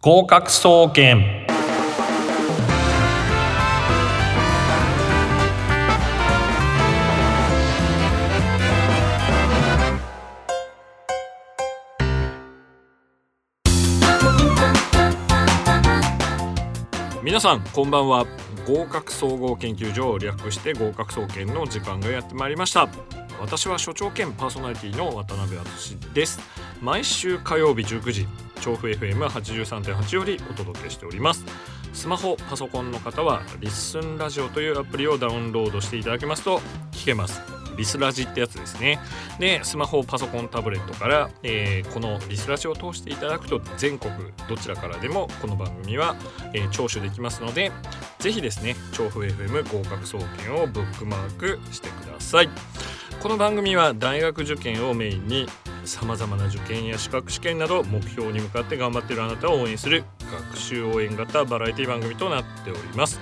合格総研。皆さんこんばんは。合格総合研究所を略して合格総研の時間がやってまいりました。私は所長兼パーソナリティの渡辺敦です。毎週火曜日19時調布 FM83.8 よりお届けしております。スマホパソコンの方はリッスンラジオというアプリをダウンロードしていただけますと聞けます。リスラジってやつですね。でスマホパソコンタブレットから、えー、このリスラジを通していただくと全国どちらからでもこの番組は、えー、聴取できますのでぜひですね調布 FM 合格総研をブックマークしてください。この番組は大学受験をメインにさまざまな受験や資格試験など目標に向かって頑張っているあなたを応援する学習応援型バラエティ番組となっております。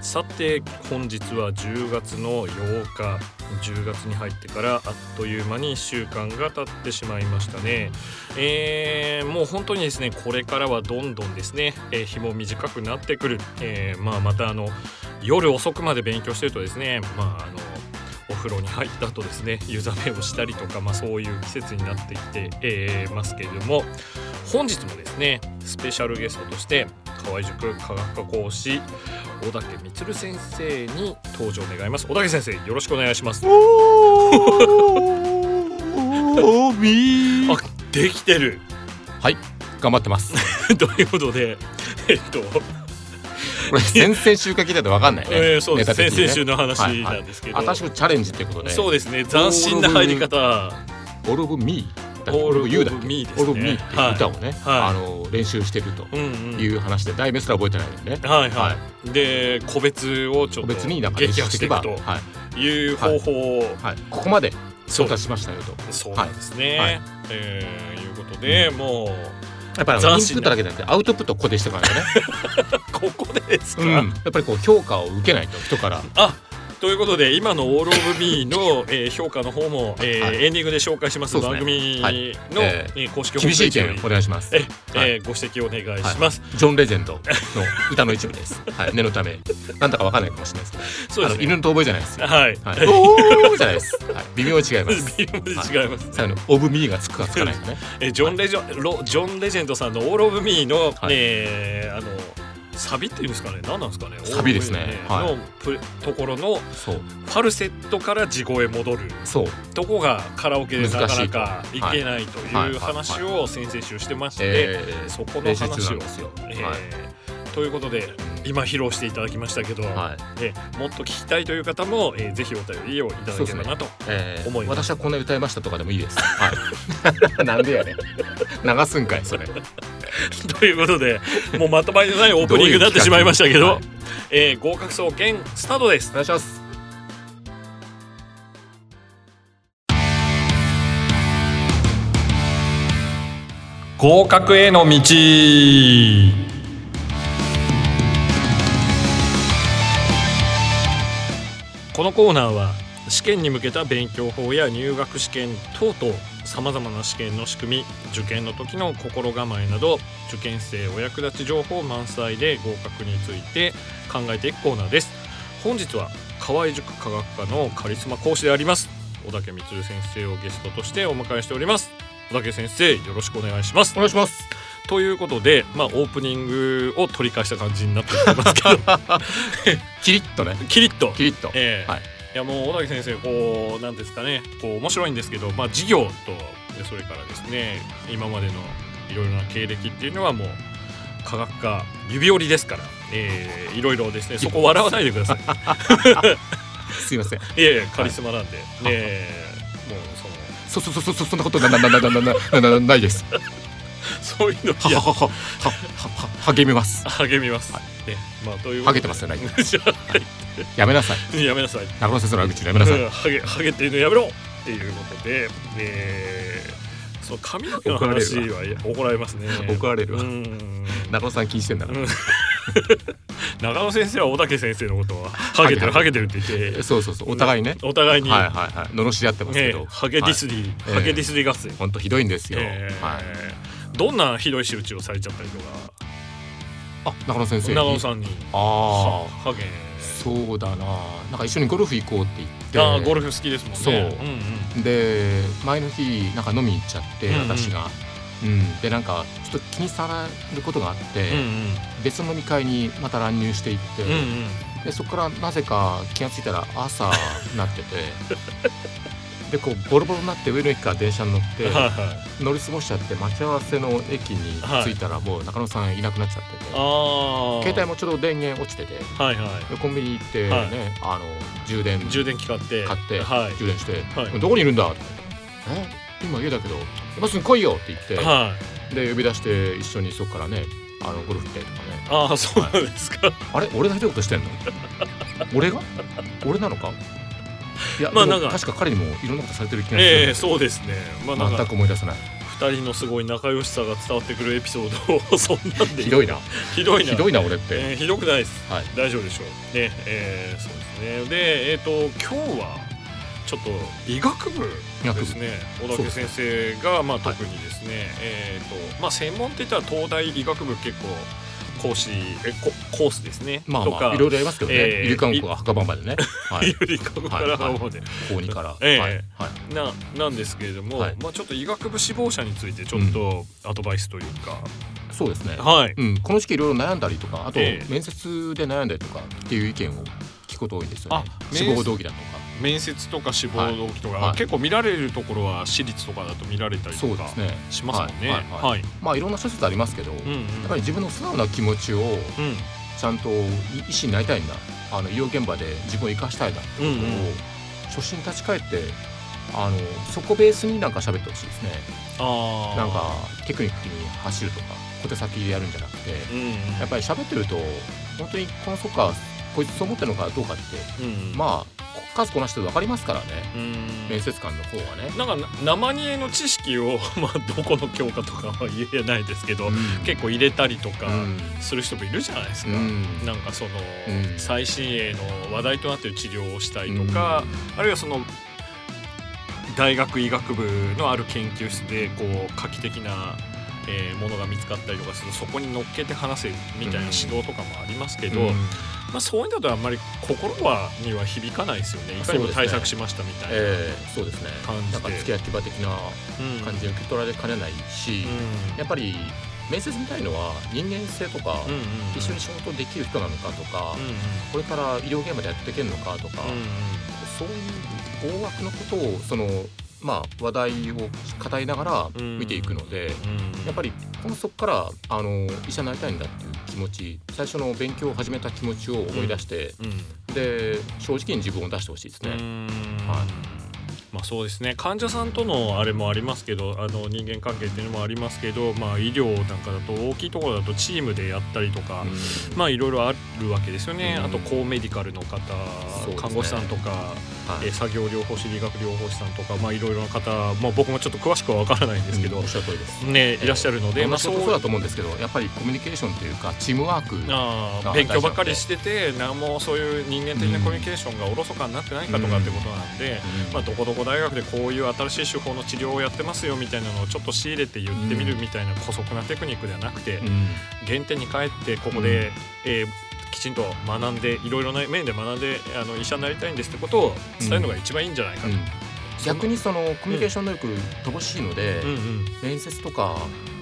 さて本日は10月の8日10月に入ってからあっという間に1週間が経ってしまいましたね、えー、もう本当にですねこれからはどんどんですね、えー、日も短くなってくる、えー、まあまたあの夜遅くまで勉強してるとですねまああのお風呂に入った後ですね湯冷めをしたりとか、まあ、そういう季節になっていって、えー、ますけれども本日もですねスペシャルゲストとして河合塾科学科講師小竹充先生に登場願います。小竹先生よろしくお願いします。おみあできてるはい頑張ってますということでえっとこれ先々週か聞いたと分かんないね。えー、そうです、ね、先々週の話なんですけど、はいはい、新しくチャレンジってことで。そうですね。斬新な入り方。 All of Me。 All You だっけ？ All of Me っていう歌をね、はい、あの練習してるという話で題名すら覚えてないよね。はいはい。で個別をちょっと別になんか練習していくという方法を、はいここまで到達しましたよと。そうですね。はい、えー、いうことで、もう。やっぱりインプットだけじゃなくてアウトプットここでしてからね。ここでですか、うん、やっぱりこう評価を受けないと人から。あということで今の「オール・オブ・ミーの」えー、評価の方も、えー、はい、エンディングで紹介します番組の、はい。えー、公式ホームペーお願いします。え、はい、えー、ご指摘お願いします、ジョン・レジェンドの歌の一部です。はい。念のため。なんだかわかんないかもしれないです。そうです、ね、犬の遠吠えじゃないです。はい、はい、おーじゃないです、はい、微妙に違います。微妙に違います、最後の「オブ・ミー」がつくかつかないかね。えジョンレジョ、ジョン・レジェンドさんの「オール・オブ・ミーの」はい、えー、あのサビっていうんですかね。何なんですかね。サビですね、はい、のところのファルセットから地声戻る。そう。とこがカラオケでなかなかいけないという話を先々週してまして、そこの話を、えー、ということで今披露していただきましたけど、はい、でもっと聞きたいという方も、えー、ぜひお便りをいただければなと思います、ねえー、私はこんな歌いましたとかでもいいです、はい、なんでやね流すんかいそれ ということでもうまとまりのないオープニングになってしまいましたけどど、はい、えー、合格総研スタートです。お願いします。合格への道。このコーナーは試験に向けた勉強法や入学試験等々さまざまな試験の仕組み受験の時の心構えなど受験生お役立ち情報満載で合格について考えていくコーナーです。本日は河合塾科学科のカリスマ講師であります。小竹光先生をゲストとしてお迎えしております。小竹先生よろしくお願いします。お願いします。ということで、まあ、オープニングを取り返した感じになっておりますけど。キリッとね。キリッと。キリッと、えー、はいいやもう小竹先生こうなんですかねこう面白いんですけど、まあ、授業とそれからですね今までのいろいろな経歴っていうのはもう科学科指折りですから、えー、いろいろですねそこ笑わないでください。すいません。いやいやカリスマなんで、はい、ねもうその。そそそそそんなことなななななななないですそういうのはははは。は励みます。励みます、はい、ねまあという励げてますよね やめなさい。やめなさい。中野先生の悪口やめなさい、ハゲハゲっていうのやめろっていうことで、えー、その髪の毛の話は怒られますね。怒られるわ。中野さん気にしてんだから、中野先生は小竹先生のことはハゲてるハゲてる。って言って。そうそうそう。お互いね。お互いに。はいはいはい。罵り合ってますけど、ハゲディスりー、ハゲディスり合戦。本当ひどいんですよ、はいどんなひどい仕打ちをされちゃったりとか。あ中野先生さんに。ああそうだな。なんか一緒にゴルフ行こうって言って。あゴルフ好きですもんね。そう、うんうん、で前の日なんか飲みに行っちゃって、うんうん、私が。うん、でなんかちょっと気に障ることがあって、うんうん、別の飲み会にまた乱入していって、うんうん、でそこからなぜか気が付いたら朝になってて でこうボロボロになって上野駅から電車に乗って、乗り過ごしちゃって待ち合わせの駅に着いたらもう中野さんいなくなっちゃってて、携帯もちょうど電源落ちてて、はいはい、コンビニ行ってね、はい、あの充電充電器買って。買って、はい、充電して、はい、どこにいるんだ?」って「え？今家だけど今すぐ来いよ」って言って、はい、で呼び出して一緒にそこからねあのゴルフ行ったりとかね。ああそうなんですか、あれ？俺がひどいことしてんの？俺が？俺なのか？いやまあなんか確か彼にもいろんなことされてる気がする。ええー、そうですね。まあなんか全く思い出せない。二人のすごい仲良しさが伝わってくるエピソードをそんなんで。ひどいな。ひどいな。ひどいな俺って、えー、ひどくないです、はい、大丈夫でしょう。ねえー、そうですね。でえっ、ー、と今日はちょっと医学部ですね。小竹先生がまあ特にですね、はい、えっ、とまあ専門って言ったら東大医学部結構講師えココースですね。まあまあいろいろありますけどね、えー、ゆりかごから墓場までね、はい、ゆりかごから墓場まで、高二から、えー、はい、はい、ななんですけれども、はい、まあちょっと医学部志望者についてちょっとアドバイスというか、うん、そうですね。はい、うん、この時期いろいろ悩んだりとかあと、面接で悩んだりとかっていう意見を聞くこと多いんですよね。志望動機だとか面接とか志望動機とか、はい、結構見られるところは私立とかだと見られたりとかしますもんね。はい、まあいろんな諸説ありますけど、うんうん、やっぱり自分の素直な気持ちをちゃんと医師になりたいんだ。あの医療現場で自分を生かしたいんだってことを、初心立ち返ってあのそこベースになんか喋ってほしいですね。あなんかテクニックに走るとか小手先でやるんじゃなくて、うんうん、やっぱり喋ってると本当にこのそっかこいつそう思ってるのかどうかって、うんうん、まあ数こなして分かりますからね。面接官の方はね。なんか生煮えの知識を、まあ、どこの教科とかは言えないですけど、うん、結構入れたりとかする人もいるじゃないですか、うん、なんかその、うん、最新鋭の話題となっている治療をしたいとか、あるいはその大学医学部のある研究室でこう画期的なえー、ものが見つかったりとかするとそこに乗っけて話せみたいな指導とかもありますけど、うん、まあ、そういうのとあんまり心はには響かないですよね。いかにも対策しましたみたいな、えー、そうですね。感じなんか付け焼き場的な感じで受け取られかねないし、うん、やっぱり面接みたいのは人間性とか、うんうんうん、一緒に仕事できる人なのかとか、うんうん、これから医療現場でやっていけるのかとか、うんうん、そういう大枠のことをそのまあ、話題を語りながら見ていくので、やっぱりこのそこからあの医者になりたいんだっていう気持ち最初の勉強を始めた気持ちを思い出して、で正直に自分を出してほしいですね。はい。まあ、そうですね。患者さんとのあれもありますけどあの人間関係っていうのもありますけど、まあ、医療なんかだと大きいところだとチームでやったりとか、うん、まあいろいろあるわけですよね、うん、あとコメディカルの方、ね、看護師さんとか、はい、え作業療法士理学療法士さんとか、まあ、いろいろな方、まあ、僕もちょっと詳しくは分からないんですけど、うん、ね、いらっしゃるので、まあ、そうだと思うんですけどやっぱりコミュニケーションというかチームワークあ勉強ばっかりしてて何もそういう人間的なコミュニケーションがおろそかになってないかとかってことなんで、まあ、どこどこ大学でこういういう新しい手法の治療をやってますよみたいなのをちょっと仕入れて言ってみるみたいな姑息なテクニックではなくて、原点に帰ってここで、えー、きちんと学んでいろいろな面で学んであの医者になりたいんですってことを伝えるのが一番いいんじゃないかと。逆にそのコミュニケーション能力乏しいので、うんうんうん、面接とか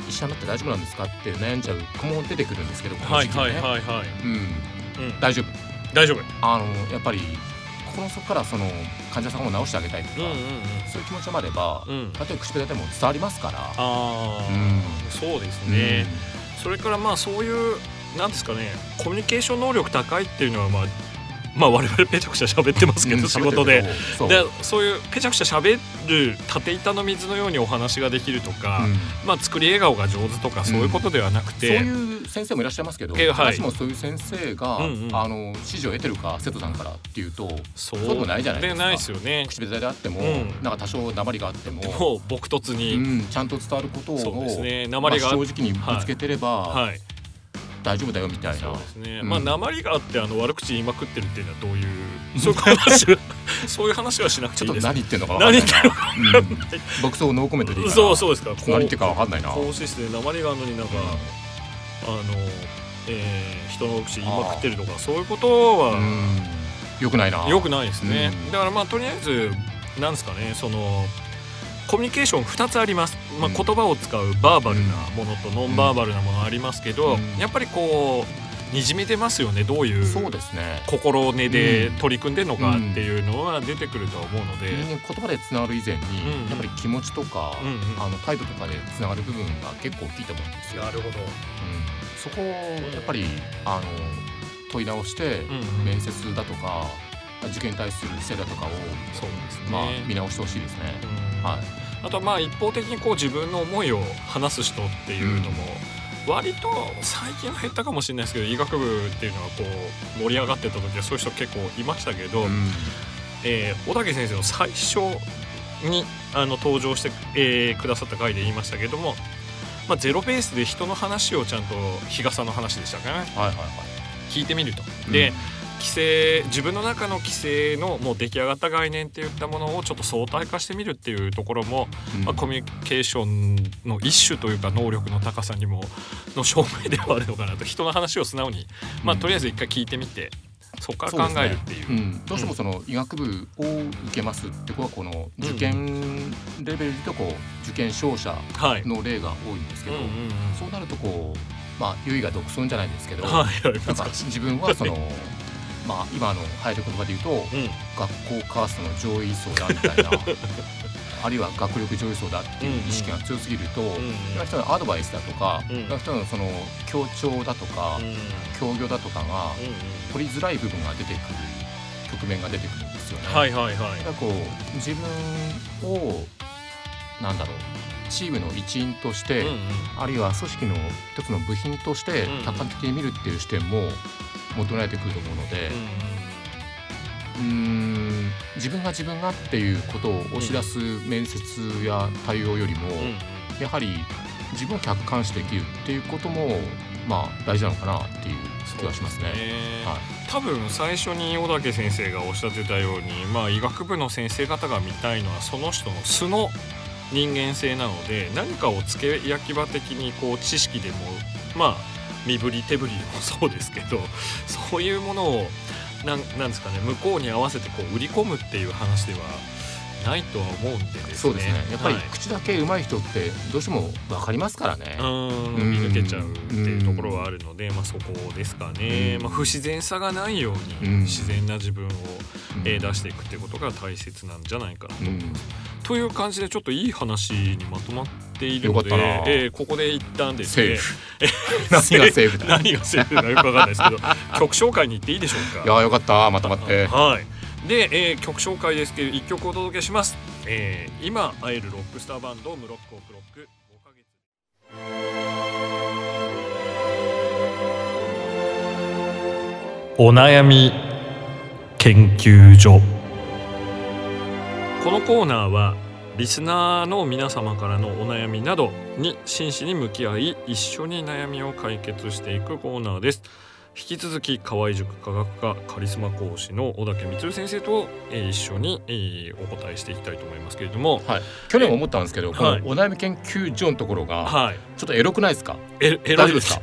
医者になって大丈夫なんですかって悩んじゃう子も出てくるんですけどこの時期ね、はいはいはい。はいうん。うん、大丈夫。大丈夫。あのやっぱり心の底からその患者さんを治してあげたいとか、うんうんうん、そういう気持ちもあれば、うん、例えば口下手でも伝わりますから。あ、うん、そうですね、うん、それからまあそういうなんですかねコミュニケーション能力高いっていうのはまあまあ我々ペチャクチャ喋ってますけど、仕事で。そう。でそういうペチャクチャ喋る縦板の水のようにお話ができるとか、まあ作り笑顔が上手とかそういうことではなくて、そういう先生もいらっしゃいますけど、えーはい、私もそういう先生が、うんうん、あの指示を得てるか生徒さんからっていうとそう。でもないじゃないですか。ないですよね。口下手であっても、うん、なんか多少鉛があっても、も朴突に、うん、ちゃんと伝わることをそうですね。鉛が、まあ、正直にぶつけてれば。はい、はい大丈夫だよみたいな。そうですね、うん、まあ鉛があってあの悪口言いまくってるっていうのはどういうそういう話そういう話はしなくていいですちょっと何言ってんのか何言ってんのか、うん、僕そうノーコメントでいいかそうそうですか。何言ってか分かんないな。高脂質で鉛があるのになんか、うん、あの、えー、人の口言いまくってるとかそういうことはよくないな。よくないですね、だからまあとりあえずなんですかねそのコミュニケーション2つあります、まあ、言葉を使うバーバルなものとノンバーバルなものありますけど、やっぱりこうにじめてますよね。どういう心根で取り組んでるのかっていうのは出てくると思うので、言葉でつながる以前に、やっぱり気持ちとか、あの態度とかでつながる部分が結構大きいと思うんですよ。なるほど、うん、そこをやっぱりあの問い直して面接だとか、受験に対する姿勢だとかをそうですね、まあ、見直してほしいですね。はい、あとまあ一方的にこう自分の思いを話す人っていうのも、割と最近は減ったかもしれないですけど医学部っていうのはこう盛り上がってた時はそういう人結構いましたけど、うん、えー、小竹先生の最初にあの登場して、えー、くださった回で言いましたけども、まあ、ゼロベースで人の話をちゃんと日傘の話でしたかね、はいはいはい、聞いてみると。で、うん規制自分の中の規制のもう出来上がった概念っていったものをちょっと相対化してみるっていうところも、うん、まあ、コミュニケーションの一種というか能力の高さにもの証明ではあるのかなと。人の話を素直に、まあ、とりあえず一回聞いてみて。そこから考えるっていう、ね。うん、どうしてもその医学部を受けますってことはこの受験レベルとこう受験勝者の例が多いんですけど、そうなるとこうまあ優位が独尊じゃないですけど、はい、なんか自分はそのまあ、今の入る言葉で言うと、うん、学校カーストの上位層だみたいな あるいは学力上位層だっていう意識が強すぎると、うんうん、人のアドバイスだとか、うん、人のその協調だとか、うん、協業だとかが取りづらい部分が出てくる局面が出てくるんですよね。はいはいはい、だこう自分をなんだろうチームの一員として、うんうん、あるいは組織の一つの部品として多角的に見るっていう視点も求められてくると思うので、うん、うん自分が自分がっていうことを押し出す面接や対応よりも、やはり自分を客観視できるっていうこともまあ大事なのかなっていう気がしますね。多分最初に小竹先生がおっしゃってたように、まあ、医学部の先生方が見たいのはその人の素の人間性なので何かをつけ焼き場的にこう知識でもまあ身振り手振りもそうですけどそういうものをなんなんですかね向こうに合わせてこう売り込むっていう話ではないとは思うんで、ね、そうですね。やっぱり口だけ上手い人ってどうしても分かりますからね。うん。見抜けちゃうっていうところはあるので、まあ、そこですかね、まあ、不自然さがないように自然な自分を、え出していくっていうことが大切なんじゃないかなと思います。という感じでちょっといい話にまとまっているので、えー、ここで一旦ですね。何がセーフだ？何がセーフだよくわかんないですけど曲紹介に行っていいでしょうか？いやよかった。まとまって。はいで、えー、曲紹介ですけど1曲お届けします、えー、今会えるロックスターバンドムロックオクロック5ヶ月。お悩み研究所。このコーナーはリスナーの皆様からのお悩みなどに真摯に向き合い一緒に悩みを解決していくコーナーです。引き続き河合塾科学科カリスマ講師の小竹光先生と、えー、一緒に、えー、お答えしていきたいと思いますけれども、はい、去年も思ったんですけど、このお悩み研究所のところが、はい、ちょっとエロくないですかえエロいですか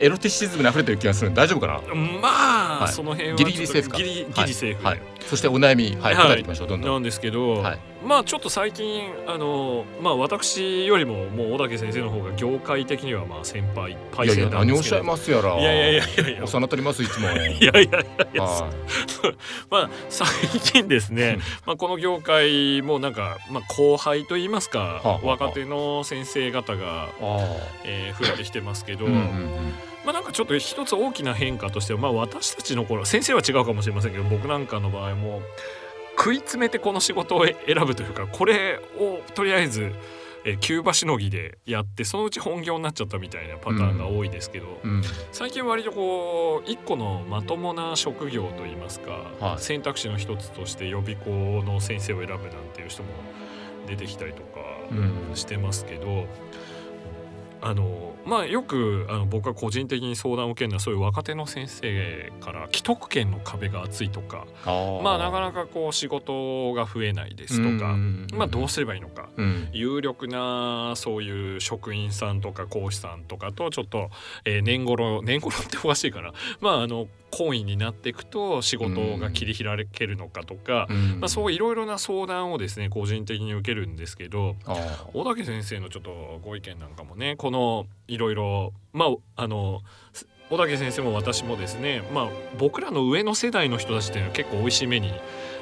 エロティシズムに溢れてる気がする。大丈夫かな？まあ、はい、その辺はギリギリセーフか。ギリギリセーフ、はい、そしてお悩みはい、答えていきましょう。どんどん。なんですけど、はい、まあちょっと最近あのまあ私よりももう小竹先生の方が業界的にはまあ先輩パイセンなんですけど。いやいや何おっしゃいますやら。いやいやいやいや。いやお世話になっておりますいつも。いやいやいや。い。やまあ最近ですね、まあこの業界もなんかまあ後輩と言いますか、はあ、若手の先生方が、はあ、えー、増えてきてますけど、うんうんうんまあ、なんかちょっと一つ大きな変化としては、まあ、私たちの頃先生は違うかもしれませんけど僕なんかの場合も食い詰めてこの仕事を選ぶというかこれをとりあえずえキューバしのぎでやってそのうち本業になっちゃったみたいなパターンが多いですけど、うん。うん、最近割とこう一個のまともな職業といいますか、はい、選択肢の一つとして予備校の先生を選ぶなんていう人も出てきたりとかしてますけど、あのまあよくあの僕は個人的に相談を受けるのはそういう若手の先生から既得権の壁が厚いとかまあなかなかこう仕事が増えないですとかまあどうすればいいのか、うん、有力なそういう職員さんとか講師さんとかとちょっと、えー、年頃年頃っておかしいかな。まああの懇意になっていくと仕事が切り開けるのかとか、うん、まあ、そういろいろな相談をですね個人的に受けるんですけど小竹先生のちょっとご意見なんかもねこのいろいろまああの小竹先生も私もですね、まあ、僕らの上の世代の人たちっていうのは結構おいしい目に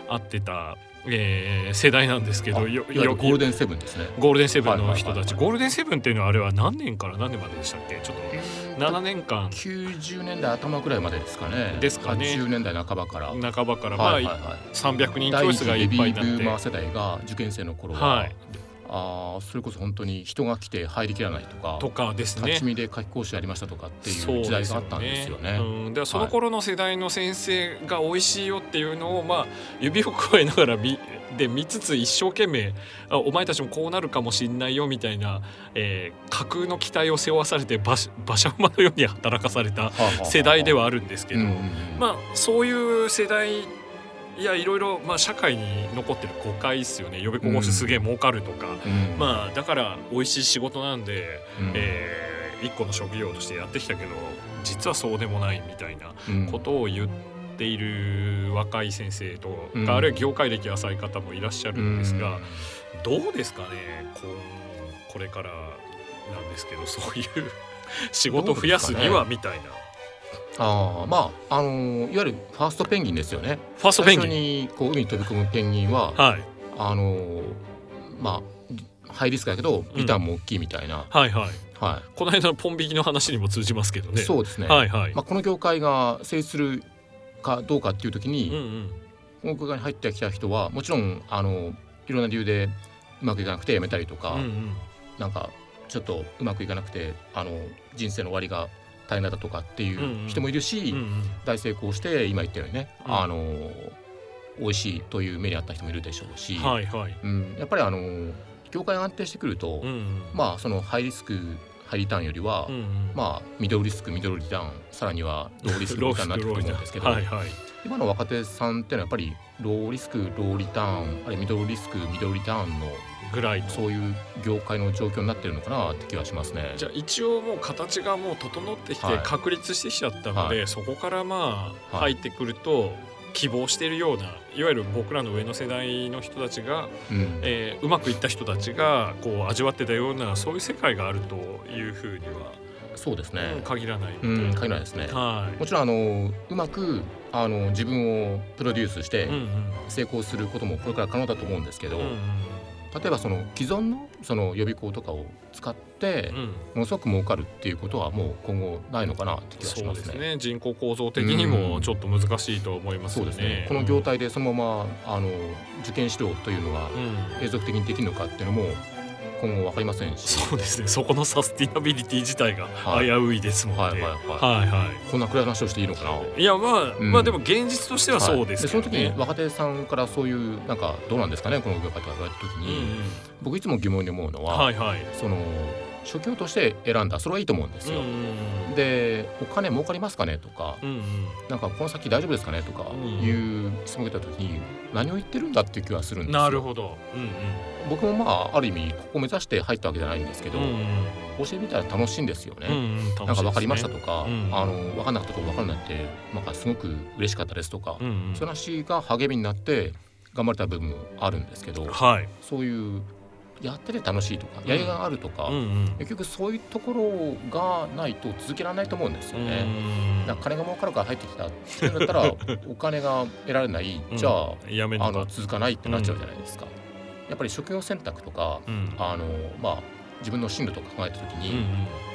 遭ってたえー、世代なんですけどよよゴールデンセブンですね。ゴールデンセブンの人たち、ゴールデンセブンっていうのはあれは何年から何年まででしたっけ？ちょっと7年間。90年代頭ぐらいまでですかね。ですかね。80年代半ばから。半ばからまあ、はいはい。はい、300人教室がいっぱいになって。ブーマー世代が受験生の頃は、はいあそれこそ本当に人が来て入りきらないとかとかですね。立ち見で夏期講習ありましたとかっていう時代があったんですよね。で、ねうん、でその頃の世代の先生が美味しいよっていうのを、まあ、指を加えながら見で見つつ一生懸命あお前たちもこうなるかもしんないよみたいな、えー、架空の期待を背負わされて馬車馬のように働かされた世代ではあるんですけど、まあそういう世代いやいろいろ、まあ、社会に残ってる誤解ですよね。予備校講師すげえ儲かるとか、うん、まあだから美味しい仕事なんで、うん、えー、一個の職業としてやってきたけど実はそうでもないみたいなことを言っている若い先生とか、うん、あるいは業界歴浅い方もいらっしゃるんですが、どうですかねこうこれからなんですけどそういう 仕事増やすにはみたいな。あまああのー、いわゆるファーストペンギンですよね。ファーストペンギンにこう海に飛び込むペンギンは、はい、あのー、まあハイリスクだけどリターンも大きいみたいな、うん、はいはいはい、この間のポン引きの話にも通じますけどね。そうですね。はいはい。まあこの業界が成立するかどうかっていう時に、うんうん、この業界に入ってきた人はもちろんあのいろんな理由でうまくいかなくて辞めたりとか、うんうん、なんかちょっとうまくいかなくてあの人生の終わりが大変だったとかっていう人もいるし、うんうん、大成功して今言ったようにね、うん、あの美味しいという目にあった人もいるでしょうし、はいはい。うん、やっぱりあの業界が安定してくると、うんうん、まあそのハイリスクハイリターンよりは、うんうん、まあミドルリスクミドルリターンさらにはローリスクリターンになってくると思うんですけどはい、はい、今の若手さんっていうのはやっぱりローリスクローリターンあるいはミドルリスクミドルリターンのぐらいそういう業界の状況になってるのかなって気はしますね。じゃあ一応もう形がもう整ってきて確立してきちゃったので、はい、そこからまあ入ってくると、希望しているようないわゆる僕らの上の世代の人たちが、うん、えー、うまくいった人たちがこう味わってたようなそういう世界があるというふうにはそうですね、限らない、うん、限らないですね、はい、もちろんあのうまくあの自分をプロデュースして成功することもこれから可能だと思うんですけど、うんうん例えばその既存のその予備校とかを使ってものすごく儲かるっていうことはもう今後ないのかなって気がしますね。すね。人口構造的にもちょっと難しいと思います、ね。うん、そうですね。この業態でそのままあの受験指導というのが永続的にできるのかっていうのも今後分かりませんし。そうですね。そこのサスティナビリティ自体が危ういですもんね、はい、はいはい。はいはい。こんな暗い話をしていいのかな？いやまあ、うん、まあでも現実としてはそうです、ね、その時に若手さんからそういうなんかどうなんですかね？この業界とか言われた時に、うん、僕いつも疑問に思うのは、はいはい、その初級として選んだ。それはいいと思うんですよ。でお金儲かりますかねとか、うんうん、なんかこの先大丈夫ですかねとかいう質問が出た時に何を言ってるんだっていう気はするんですよ。なるほど、うんうん、僕もまあある意味ここを目指して入ったわけじゃないんですけど、うんうん、教えてみたら楽しいんですよね。うんうん、ねなんか分かりましたとか、うん、あの分かんなかったこと分かるなってなんかすごく嬉しかったですとか、うんうん、そういう話が励みになって頑張れた部分もあるんですけど、はい、そういうやってて楽しいとかやりがあるとか、うんうん、結局そういうところがないと続けられないと思うんですよね。だ金が儲かるから入ってきたってだったら お金が得られない、じゃああの続かないってなっちゃうじゃないですか。やっぱり職業選択とか、あのまあ自分の進路とか考えた時に、うんうん、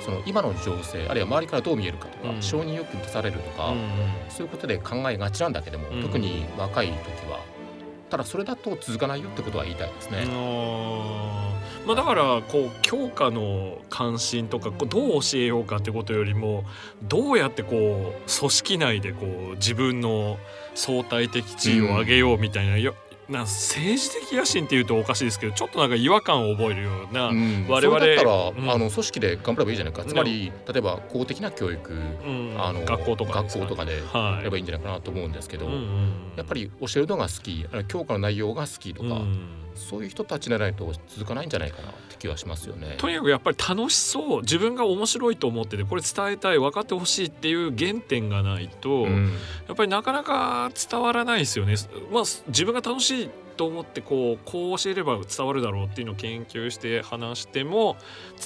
その今の情勢あるいは周りからどう見えるかとか、うん、承認欲求満たされるとか、うんうん、そういうことで考えがちなんだけども、うん、特に若い時はただそれだと続かないよってことは言いたいですね。まあ、だからこう教科の関心とかどう教えようかってことよりもどうやってこう組織内でこう自分の相対的地位を上げようみたいな、うん、な政治的野心っていうとおかしいですけどちょっとなんか違和感を覚えるような、うん、我々だったら、うん、あの組織で頑張ればいいじゃないか。つまり例えば公的な教育、うん、あの学校とか学校とかでやればいいんじゃないかなと思うんですけど、はい、やっぱり教えるのが好き教科の内容が好きとか、そういう人たちでないと続かないんじゃないかなって気はしますよね。とにかくやっぱり楽しそう自分が面白いと思っててこれ伝えたい分かってほしいっていう原点がないと、やっぱりなかなか伝わらないですよね。まあ、自分が楽しいと思ってこうこう教えれば伝わるだろうっていうのを研究して話しても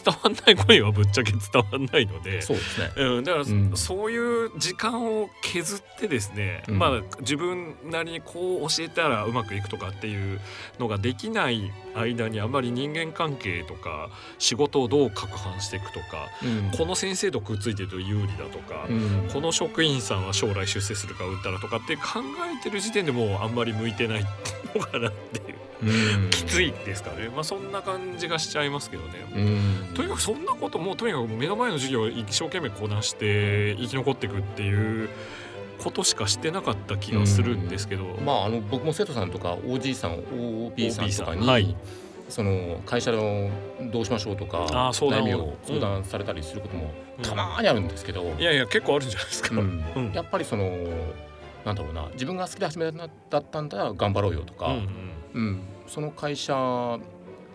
伝わんない声はぶっちゃけ伝わんないのでそうですね、うん、だから、うん、そういう時間を削ってですね、うん、まあ自分なりにこう教えたらうまくいくとかっていうのができない間にあまり人間関係とか仕事をどう攪拌していくとか、うん、この先生とくっついてると有利だとか、この職員さんは将来出世するか売ったらとかって考えてる時点でもうあんまり向いてないっていうのかななっていう。きついですかね、まあ、そんな感じがしちゃいますけどね、とにかくそんなこともとにかく目の前の授業を一生懸命こなして生き残っていくっていうことしかしてなかった気がするんですけど、まあ、あの僕も生徒さんとか OG さん OB さんとかに、はい、その会社のどうしましょうとか悩みを相談されたりすることもたまにあるんですけど、いやいや結構あるんじゃないですか、やっぱりそのなんだろうな。自分が好きで始めだったんだら頑張ろうよとか、うん、うん、その会社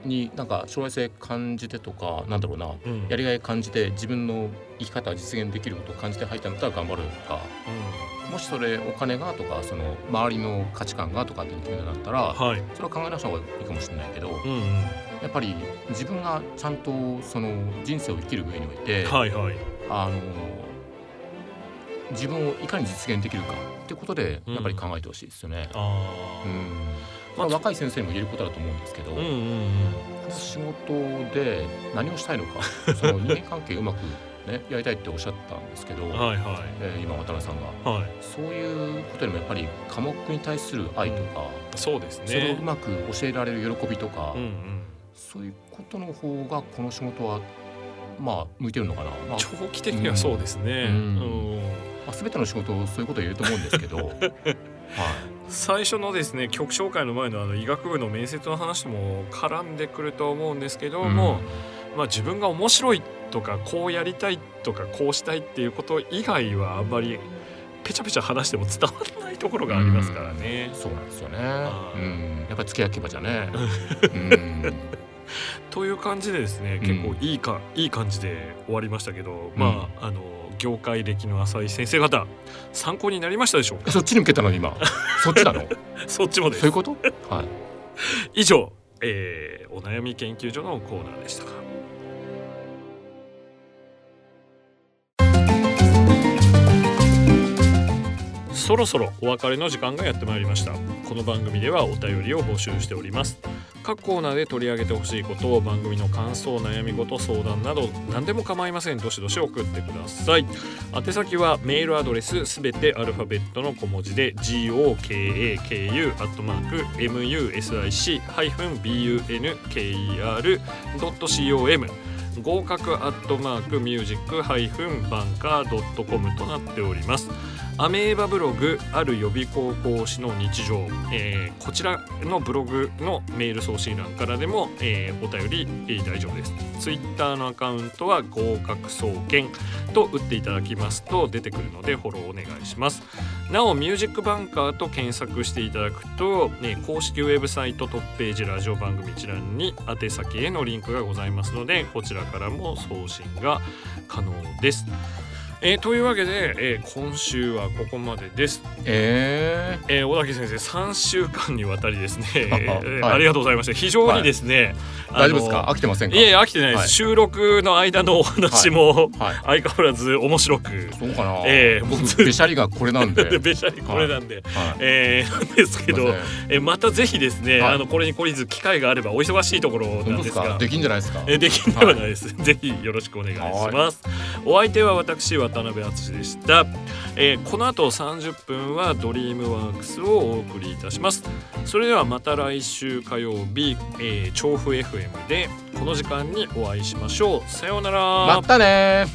になんか将来性感じてとかなんだろうな、うん、やりがい感じて自分の生き方を実現できることを感じて入ったんだったら頑張るとか、うん、もしそれお金がとかその周りの価値観がとかって決めたんだったら、はい、それは考え直した方がいいかもしれないけど、うんうん、やっぱり自分がちゃんとその人生を生きる上において、はいはい、あの自分をいかに実現できるかってことでやっぱり考えてほしいですよね。うん。まあ、若い先生にも言えることだと思うんですけど、うんうんうん、仕事で何をしたいのか その人間関係うまくね、やりたいっておっしゃったんですけど、はいはい。えー、今渡辺さんが、はい、そういうことよりもやっぱり科目に対する愛とか、うん、そうですね。それをうまく教えられる喜びとか、うんうん、そういうことの方がこの仕事はまあ向いてるのかな、まあ、長期的にはそうですね、うん。うんまあ、全ての仕事そういうことを言えると思うんですけど、はい、最初のですね曲紹介の前のあの医学部の面接の話も絡んでくると思うんですけども、うん、まあ、自分が面白いとかこうやりたいとかこうしたいっていうこと以外はあんまりペチャペチャ話しても伝わらないところがありますからね。うん、そうなんですよね、うん、やっぱり付け焼き場じゃね、うんという感じでですね結構いいか、いい感じで終わりましたけど、まああの業界歴の浅い先生方参考になりましたでしょうか？そっちに向けたの？今。そっちなの？そっちもです。そういうこと？はい。以上、えー、お悩み研究所のコーナーでした。そろそろお別れの時間がやってまいりました。この番組ではお便りを募集しております各コーナーで取り上げてほしいことを番組の感想悩み事相談など何でも構いません。どしどし送ってください。宛先はメールアドレスすべてアルファベットの小文字で gokaku.music-bunker.com 合格アットマークミュージックハイフンバンカー .com となっております。アメーバブログある予備高校師の日常、えー、こちらのブログのメール送信欄からでも、えー、お便り、えー、大丈夫です。ツイッターのアカウントは合格総研と打っていただきますと出てくるのでフォローお願いします。なおミュージックバンカーと検索していただくと、ね、公式ウェブサイトトップページラジオ番組一覧に宛先へのリンクがございますのでこちらからも送信が可能です。えー、というわけで、えー、今週はここまでです。えー、えー、小竹先生3週間にわたりですね、えー、はい、ありがとうございました。非常にですね、はい、大丈夫ですか？飽きてませんか？いや飽きてないです、はい、収録の間のお話も、相変わらず面白く。そうかな、えー、僕 べしゃりがこれなんで。べしゃりこれなんで、はい、えー、なんですけどえー、またぜひですね、あのこれに懲りず機会があればお忙しいところなんですが。できんじゃないですか？えー、できんではないです、ぜひよろしくお願いします、お相手は私は渡辺敦でした、えー、この後30分はドリームワークスをお送りいたします。それではまた来週火曜日、えー、調布 FM でこの時間にお会いしましょう。さようなら。またね